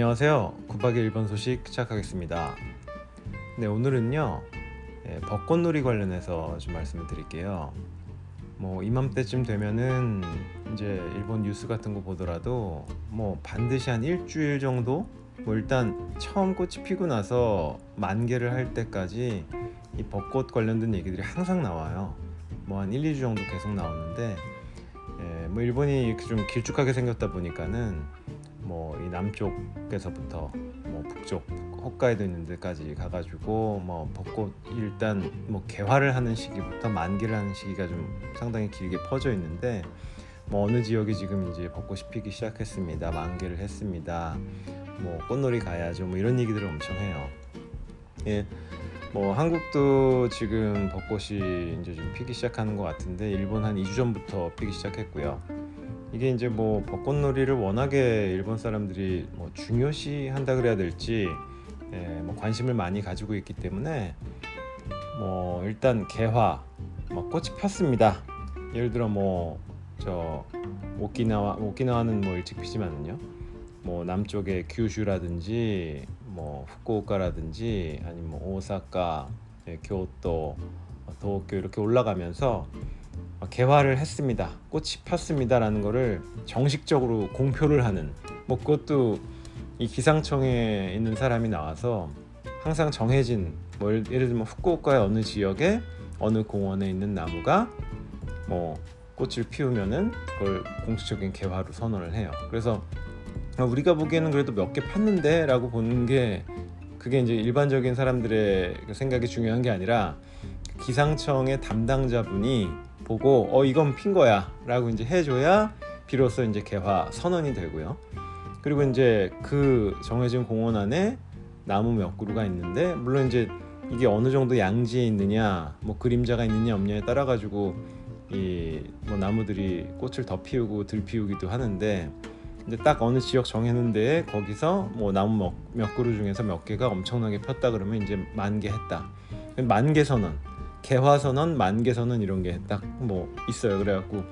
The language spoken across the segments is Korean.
안녕하세요. 9박 1번 소식 시작하겠습니다. 네, 오늘은요. 예, 벚꽃놀이 관련해서 좀 말씀을 드릴게요. 뭐 이맘때쯤 되면은 이제 일본 뉴스 같은 거 보더라도 뭐 반드시 한 일주일 정도 뭐 일단 처음 꽃이 피고 나서 만개를 할 때까지 이 벚꽃 관련된 얘기들이 항상 나와요. 뭐 한 1, 2주 정도 계속 나오는데 예, 뭐 일본이 좀 길쭉하게 생겼다 보니까는 뭐 이 남쪽에서부터 뭐 북쪽 홋카이도 있는 데까지 가가지고 뭐 벚꽃 일단 뭐 개화를 하는 시기부터 만개를 하는 시기가 좀 상당히 길게 퍼져 있는데 뭐 어느 지역이 지금 이제 벚꽃이 피기 시작했습니다 만개를 했습니다 뭐 꽃놀이 가야죠 뭐 이런 얘기들을 엄청 해요 예. 뭐 한국도 지금 벚꽃이 이제 좀 피기 시작하는 것 같은데 일본 한 2주 전부터 피기 시작했고요. 이게 이제 뭐 벚꽃놀이를 워낙에 일본 사람들이 뭐 중요시 한다 그래야 될지 예, 뭐 관심을 많이 가지고 있기 때문에 뭐 일단 개화 뭐 꽃이 폈습니다. 예를 들어 뭐 저 오키나와 오키나와는 뭐 일찍 피지만은요. 뭐 남쪽의 규슈라든지 뭐 후쿠오카라든지 아니면 뭐 오사카, 예, 교토, 도쿄 이렇게 올라가면서 개화를 했습니다. 꽃이 폈습니다라는 거를 정식적으로 공표를 하는 뭐 그것도 이 기상청에 있는 사람이 나와서 항상 정해진 뭐 예를 들면 후쿠오카의 어느 지역에 어느 공원에 있는 나무가 뭐 꽃을 피우면은 그걸 공식적인 개화로 선언을 해요. 그래서 우리가 보기에는 그래도 몇 개 폈는데라고 보는 게 그게 이제 일반적인 사람들의 그 생각이 중요한 게 아니라 기상청의 담당자분이 보고 어 이건 핀 거야 라고 이제 해줘야 비로소 이제 개화 선언이 되고요. 그리고 이제 그 정해진 공원 안에 나무 몇 그루가 있는데 물론 이제 이게 어느 정도 양지에 있느냐 뭐 그림자가 있느냐 없느냐에 따라 가지고 이 뭐 나무들이 꽃을 더 피우고 들 피우기도 하는데 이제 딱 어느 지역 정해놓은데 거기서 뭐 나무 몇, 몇 그루 중에서 몇 개가 엄청나게 폈다 그러면 이제 만개했다 만개 선언 개화 선언 만개 선언 이런 게 딱 뭐 있어요 그래갖고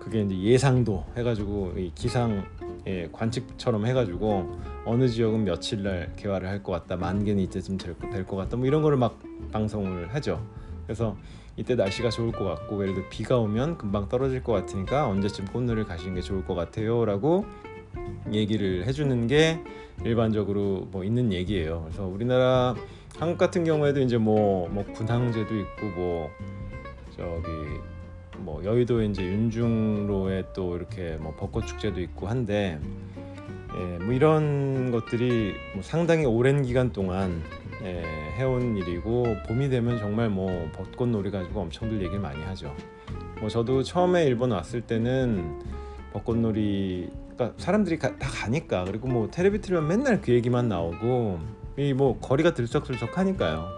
그게 이제 예상도 해가지고 이 기상 예, 관측처럼 해가지고 어느 지역은 며칠 날 개화를 할 것 같다 만개는 이때쯤 될 것 같다 뭐 이런 거를 막 방송을 하죠 그래서 이때 날씨가 좋을 것 같고 예를 들어 비가 오면 금방 떨어질 것 같으니까 언제쯤 꽃놀이를 가시는 게 좋을 것 같아요 라고 얘기를 해주는 게 일반적으로 뭐 있는 얘기예요. 그래서 우리나라 한국 같은 경우에도 이제 뭐, 뭐 군항제도 있고 뭐 저기 뭐 여의도에 이제 윤중로에 또 이렇게 뭐 벚꽃 축제도 있고 한데 예, 뭐 이런 것들이 뭐 상당히 오랜 기간 동안 예, 해온 일이고 봄이 되면 정말 뭐 벚꽃놀이 가지고 엄청들 얘기를 많이 하죠. 뭐 저도 처음에 일본 왔을 때는 벚꽃놀이 그러니까 사람들이 가, 다 가니까 그리고 뭐 텔레비 틀면 맨날 그 얘기만 나오고 이 뭐 거리가 들썩들썩하니까요.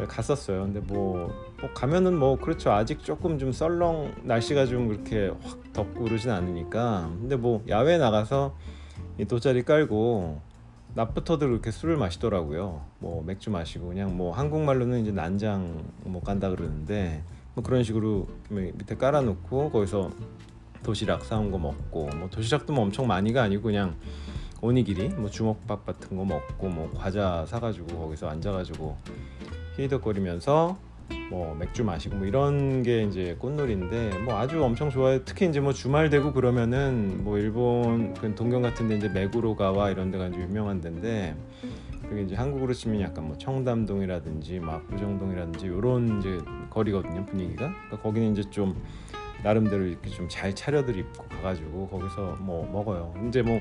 예, 갔었어요. 근데 뭐, 뭐, 가면은 뭐 그렇죠. 아직 조금 좀 썰렁 날씨가 좀 그렇게 확 덥고 그러진 않으니까. 근데 뭐 야외 나가서 이 돗자리 깔고 낮부터도 그렇게 술을 마시더라고요. 뭐 맥주 마시고 그냥 뭐 한국말로는 이제 난장 뭐 간다 그러는데 뭐 그런 식으로 밑에 깔아놓고 거기서 도시락 사온 거 먹고 뭐 도시락도 뭐 엄청 많이가 아니고 그냥 오니기리 뭐 주먹밥 같은 거 먹고 뭐 과자 사가지고 거기서 앉아가지고 히덕거리면서 뭐 맥주 마시고 뭐 이런 게 이제 꽃놀이인데 뭐 아주 엄청 좋아요. 특히 이제 뭐 주말 되고 그러면은 뭐 일본 그 동경 같은데 이제 메구로가와 이런 데가 이제 유명한 데인데 그게 이제 한국으로 치면 약간 뭐 청담동이라든지 막 부정동이라든지 이런 이제 거리거든요 분위기가. 그러니까 거기는 이제 좀 나름대로 이렇게 좀 잘 차려들 입고 가가지고 거기서 뭐 먹어요. 이제 뭐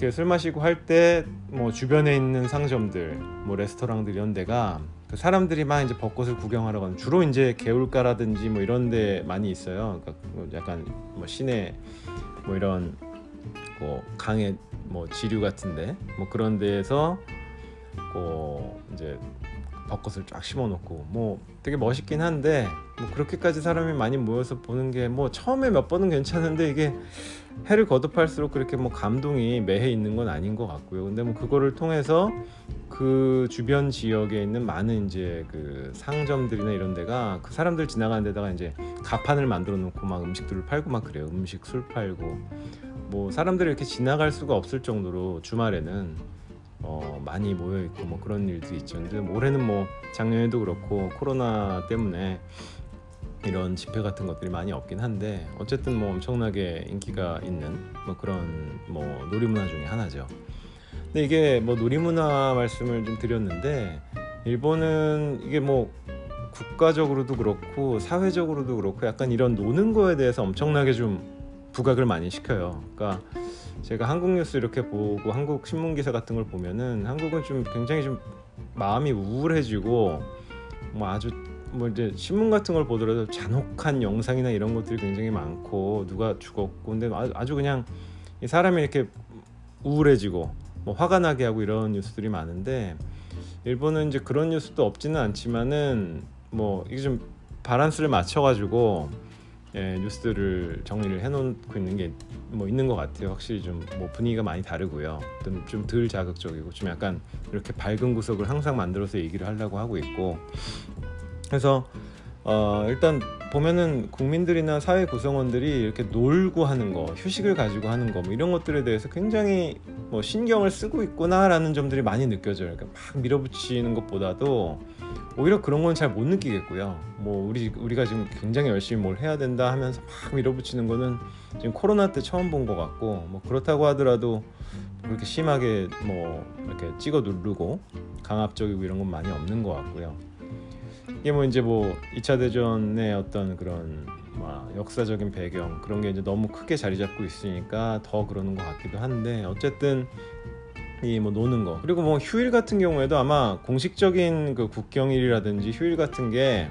이렇게 술 마시고 할 때 뭐 주변에 있는 상점들, 뭐 레스토랑들 이런 데가 그 사람들이 막 이제 벚꽃을 구경하러 가는 주로 이제 개울가라든지 뭐 이런 데 많이 있어요. 그러니까 뭐 약간 뭐 시내 뭐 이런 뭐 강의 뭐 지류 같은데 뭐 그런 데에서 뭐 이제 벚꽃을 쫙 심어놓고 뭐 되게 멋있긴 한데 뭐 그렇게까지 사람이 많이 모여서 보는 게 뭐 처음에 몇 번은 괜찮은데 이게 해를 거듭할수록 그렇게 뭐 감동이 매해 있는 건 아닌 것 같고요. 근데 뭐 그거를 통해서 그 주변 지역에 있는 많은 이제 그 상점들이나 이런 데가 그 사람들 지나가는 데다가 이제 가판을 만들어 놓고 막 음식들을 팔고 막 그래요. 음식 술 팔고 뭐 사람들이 이렇게 지나갈 수가 없을 정도로 주말에는 어, 많이 모여 있고 뭐 그런 일들이 있죠. 근데 올해는 뭐 작년에도 그렇고 코로나 때문에 이런 집회 같은 것들이 많이 없긴 한데 어쨌든 뭐 엄청나게 인기가 있는 뭐 그런 뭐 놀이문화 중에 하나죠. 근데 이게 뭐 놀이문화 말씀을 좀 드렸는데 일본은 이게 뭐 국가적으로도 그렇고 사회적으로도 그렇고 약간 이런 노는 거에 대해서 엄청나게 좀 부각을 많이 시켜요. 그러니까 제가 한국 뉴스 이렇게 보고 한국 신문 기사 같은 걸 보면은 한국은 좀 굉장히 좀 마음이 우울해지고 뭐 아주 뭐 이제 신문 같은 걸 보더라도 잔혹한 영상이나 이런 것들이 굉장히 많고 누가 죽었고 근데 아주 그냥 사람이 이렇게 우울해지고 뭐 화가 나게 하고 이런 뉴스들이 많은데 일본은 이제 그런 뉴스도 없지는 않지만은 뭐 이게 좀 바란스를 맞춰가지고 예, 뉴스들을 정리를 해놓고 있는 게 뭐 있는 것 같아요. 확실히 좀 뭐 분위기가 많이 다르고요. 좀 덜 자극적이고 좀 약간 이렇게 밝은 구석을 항상 만들어서 얘기를 하려고 하고 있고 그래서 어, 일단 보면은 국민들이나 사회 구성원들이 이렇게 놀고 하는 거, 휴식을 가지고 하는 거, 뭐 이런 것들에 대해서 굉장히 뭐 신경을 쓰고 있구나라는 점들이 많이 느껴져요. 그러니까 막 밀어붙이는 것보다도 오히려 그런 건 잘 못 느끼겠고요. 뭐 우리 우리가 지금 굉장히 열심히 뭘 해야 된다 하면서 막 밀어붙이는 거는 지금 코로나 때 처음 본 것 같고 뭐 그렇다고 하더라도 그렇게 심하게 뭐 이렇게 찍어 누르고 강압적이고 이런 건 많이 없는 것 같고요. 이게 뭐 이제 뭐 2차 대전의 어떤 그런 뭐 역사적인 배경 그런 게 이제 너무 크게 자리 잡고 있으니까 더 그러는 것 같기도 한데 어쨌든 이뭐 노는 거 그리고 뭐 휴일 같은 경우에도 아마 공식적인 그 국경일이라든지 휴일 같은 게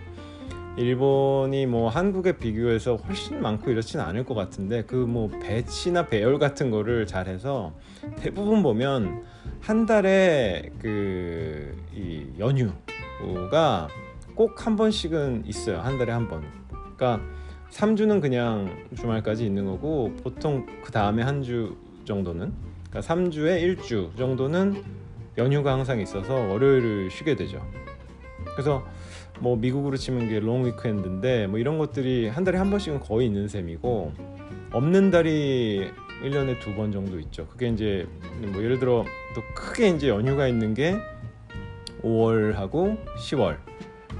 일본이 뭐 한국에 비교해서 훨씬 많고 이렇지는 않을 것 같은데 그 뭐 배치나 배열 같은 거를 잘해서 대부분 보면 한 달에 그 이 연휴가 꼭 한 번씩은 있어요 한 달에 한 번. 그러니까 3주는 그냥 주말까지 있는 거고 보통 그 다음에 한 주 정도는 그러니까 3주에 1주 정도는 연휴가 항상 있어서 월요일을 쉬게 되죠. 그래서 뭐 미국으로 치면 게롱 위크엔드인데 뭐 이런 것들이 한 달에 한 번씩은 거의 있는 셈이고 없는 달이 1년에 두 번 정도 있죠. 그게 이제 뭐 예를 들어 또 크게 이제 연휴가 있는 게 5월하고 10월.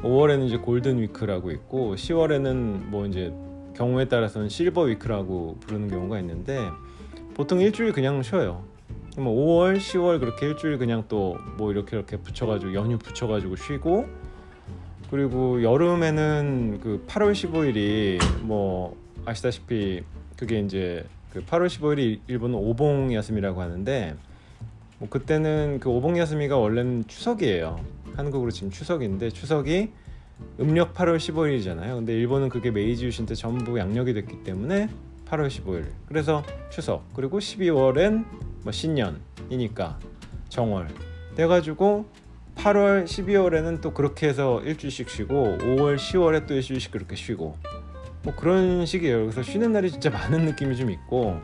5월에는 이제 골든 위크라고 있고 10월에는 뭐 이제 경우에 따라서는 실버 위크라고 부르는 경우가 있는데 보통 일주일 그냥 쉬어요. 뭐 5월, 10월 그렇게 일주일 그냥 또 뭐 이렇게 이렇게 붙여가지고 연휴 붙여가지고 쉬고 그리고 여름에는 그 8월 15일이 뭐 아시다시피 그게 이제 그 8월 15일이 일본은 오봉 야스미라고 하는데 뭐 그때는 그 오봉 야스미가 원래는 추석이에요. 한국으로 지금 추석인데 추석이 음력 8월 15일이잖아요. 근데 일본은 그게 메이지 유신 때 전부 양력이 됐기 때문에 8월 15일. 그래서 추석. 그리고 12월엔 뭐 신년이니까 정월. 돼가지고 8월, 12월에는 또 그렇게 해서 일주일씩 쉬고 5월, 10월에 또 일주일씩 그렇게 쉬고 뭐 그런 식이에요. 그래서 쉬는 날이 진짜 많은 느낌이 좀 있고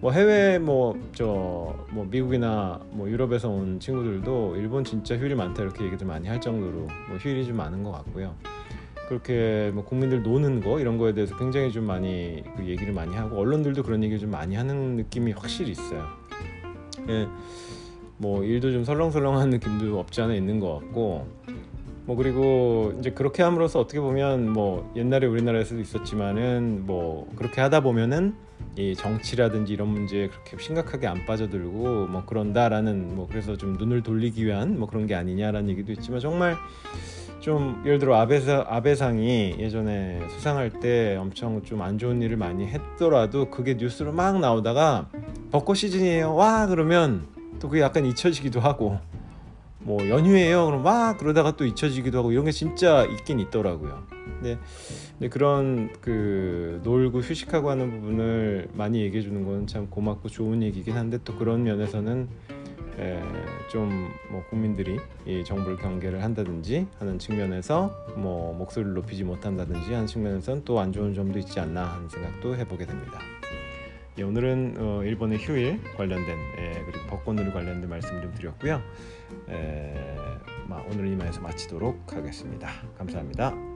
뭐 해외 뭐 저뭐 뭐 미국이나 뭐 유럽에서 온 친구들도 일본 진짜 휴일이 많다 이렇게 얘기들 많이 할 정도로 뭐 휴일이 좀 많은 것 같고요. 그렇게 뭐 국민들 노는 거 이런 거에 대해서 굉장히 좀 많이 그 얘기를 많이 하고 언론들도 그런 얘기를 좀 많이 하는 느낌이 확실히 있어요. 예, 뭐 일도 좀 설렁설렁한 느낌도 없지 않아 있는 것 같고 뭐 그리고 이제 그렇게 함으로써 어떻게 보면 뭐 옛날에 우리나라에서도 있었지만은 뭐 그렇게 하다 보면은 이 정치라든지 이런 문제에 그렇게 심각하게 안 빠져들고 뭐 그런다라는 뭐 그래서 좀 눈을 돌리기 위한 뭐 그런 게 아니냐라는 얘기도 있지만 정말 좀 예를 들어 아베사, 아베상이 예전에 수상할 때 엄청 좀 안 좋은 일을 많이 했더라도 그게 뉴스로 막 나오다가 벚꽃 시즌이에요 와! 그러면 또 그게 약간 잊혀지기도 하고 뭐 연휴예요 그럼 막 그러다가 또 잊혀지기도 하고 이런 게 진짜 있긴 있더라고요. 근데, 근데 그런 그 놀고 휴식하고 하는 부분을 많이 얘기해 주는 건 참 고맙고 좋은 얘기긴 한데 또 그런 면에서는 좀뭐 국민들이 이 정부를 경계를 한다든지 하는 측면에서 뭐 목소리를 높이지 못한다든지 하는 측면에서는 또안 좋은 점도 있지 않나 하는 생각도 해보게 됩니다. 예, 오늘은 어, 일본의 휴일 관련된 예, 그리고 벚꽃놀이 관련된 말씀 좀 드렸고요. 에, 오늘 이만해서 마치도록 하겠습니다. 감사합니다.